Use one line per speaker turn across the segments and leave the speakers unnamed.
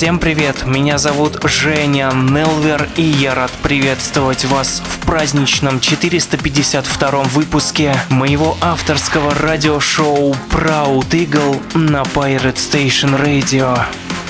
Всем привет, меня зовут Женя Нелвер, и я рад приветствовать вас в праздничном 452 выпуске моего авторского радиошоу Proud Eagle на Pirate Station Radio.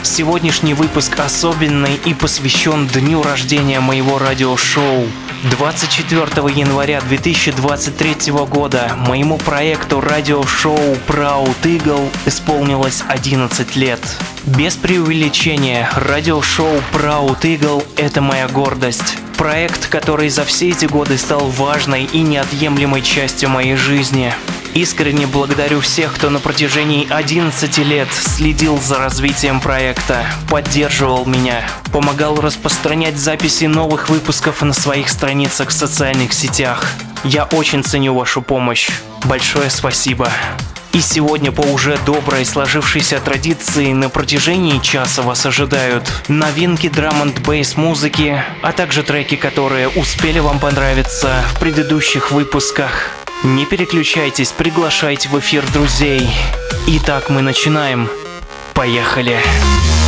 Сегодняшний выпуск особенный и посвящен дню рождения моего радиошоу. 24 января 2023 года моему проекту радиошоу Proud Eagle исполнилось 11 лет. Без преувеличения, радиошоу Proud Eagle – это моя гордость. Проект, который за все эти годы стал важной и неотъемлемой частью моей жизни. Искренне благодарю всех, кто на протяжении 11 лет следил за развитием проекта, поддерживал меня, помогал распространять записи новых выпусков на своих страницах в социальных сетях. Я очень ценю вашу помощь. Большое спасибо. И сегодня по уже доброй сложившейся традиции на протяжении часа вас ожидают новинки драм н бейс музыки, а также треки, которые успели вам понравиться в предыдущих выпусках. Не переключайтесь, приглашайте в эфир друзей. Итак, мы начинаем. Поехали. Поехали.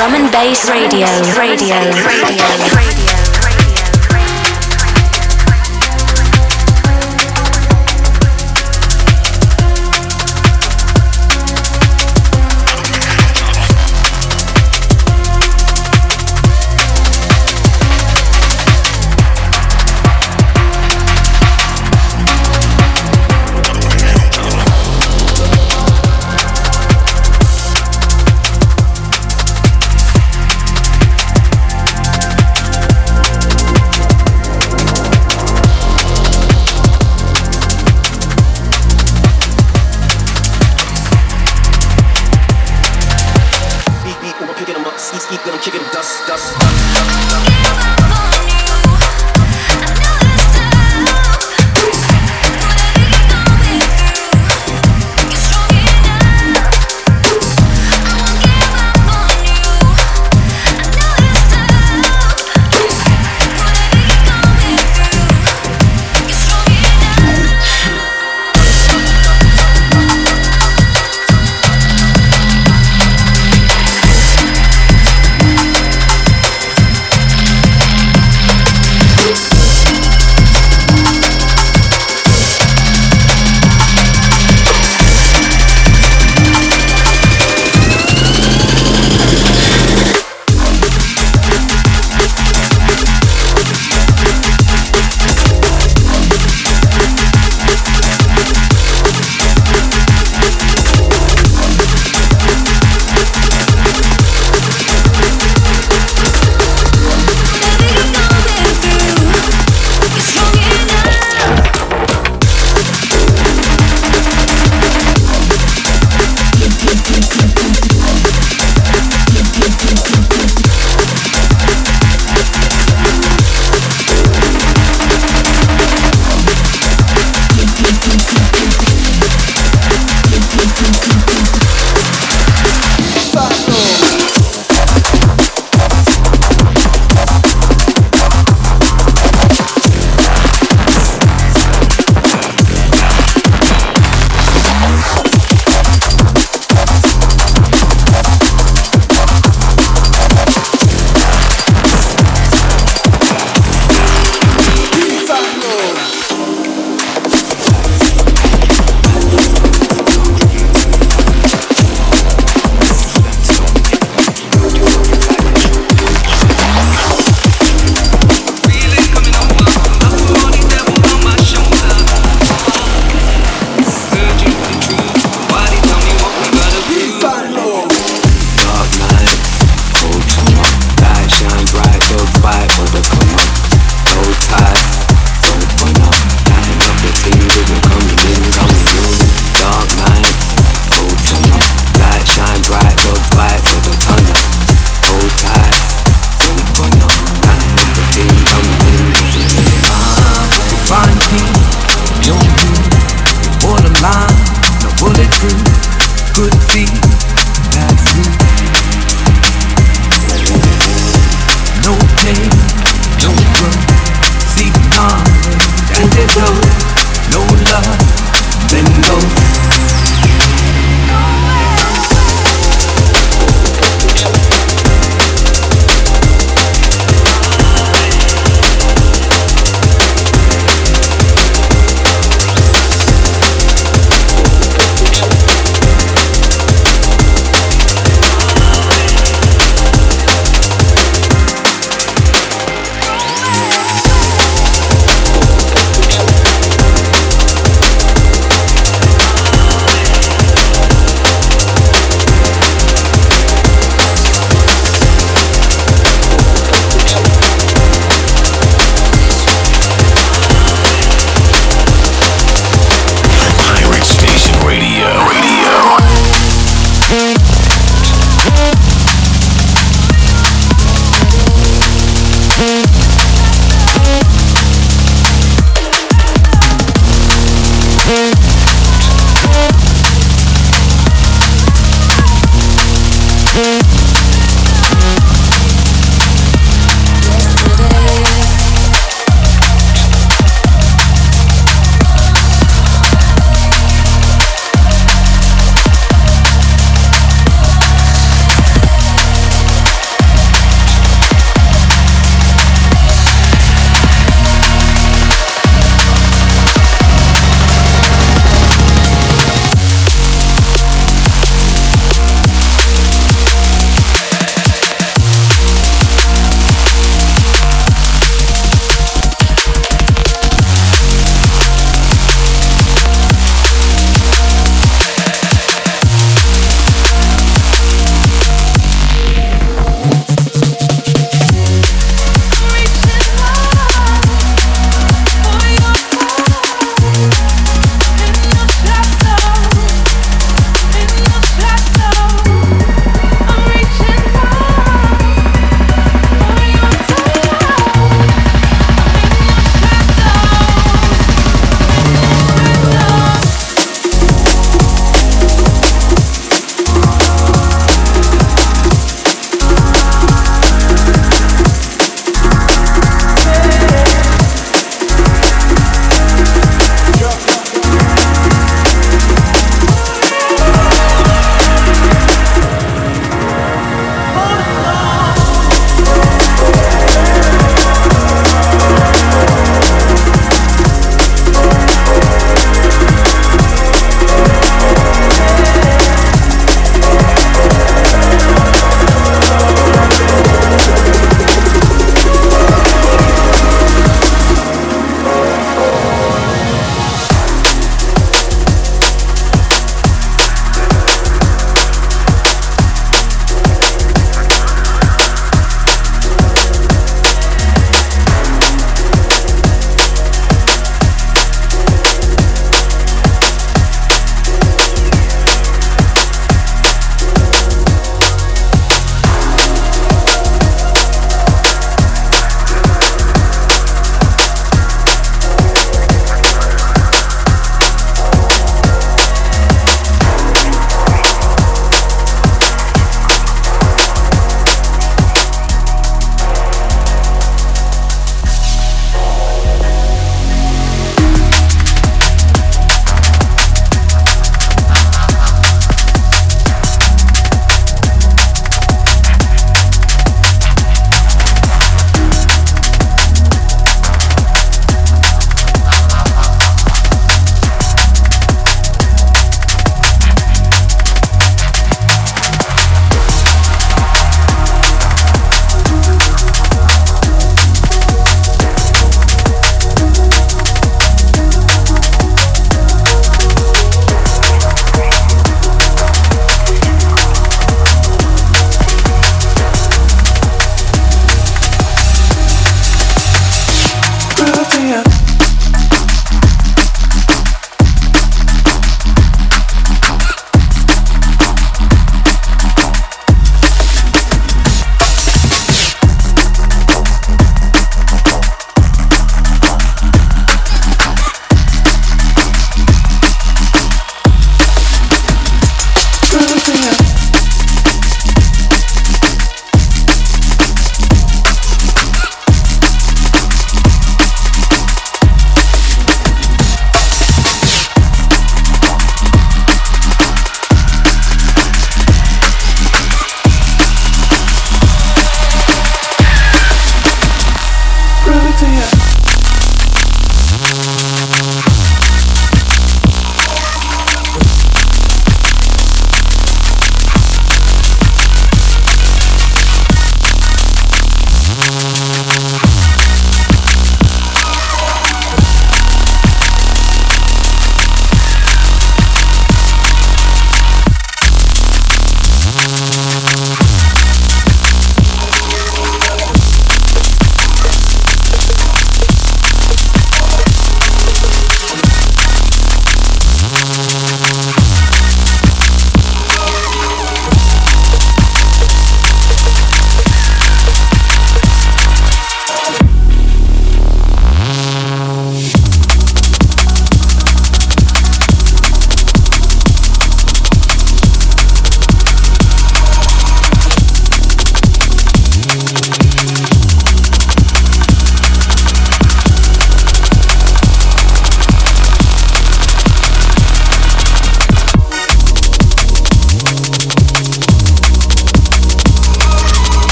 Drum and bass radio, radio, radio. radio.
no love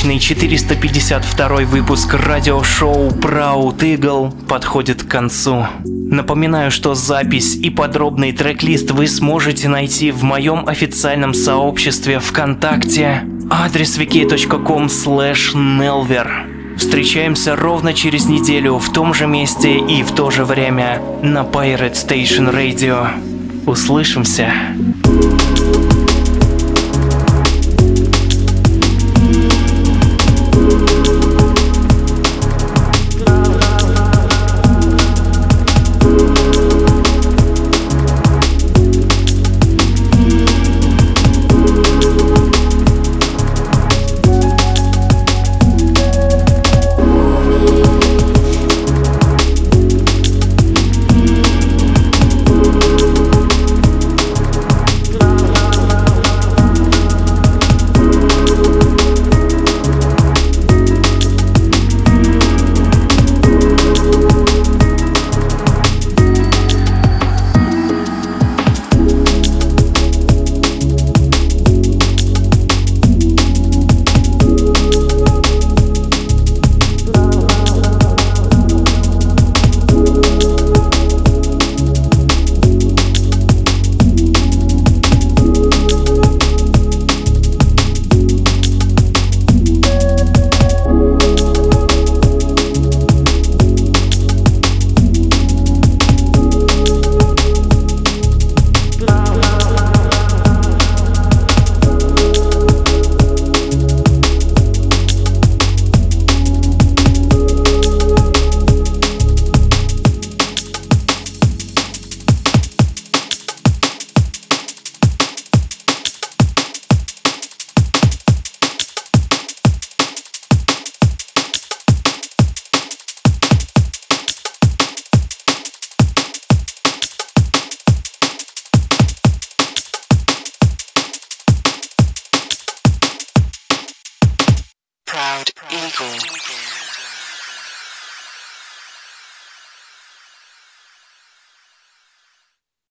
праздничный 452 выпуск радиошоу Proud Eagle подходит к концу. Напоминаю, что запись и подробный трек-лист вы сможете найти в моем официальном сообществе ВКонтакте. Адрес wiki.com nelver. Встречаемся ровно через неделю в том же месте и в то же время на Pirate Station Radio. Услышимся!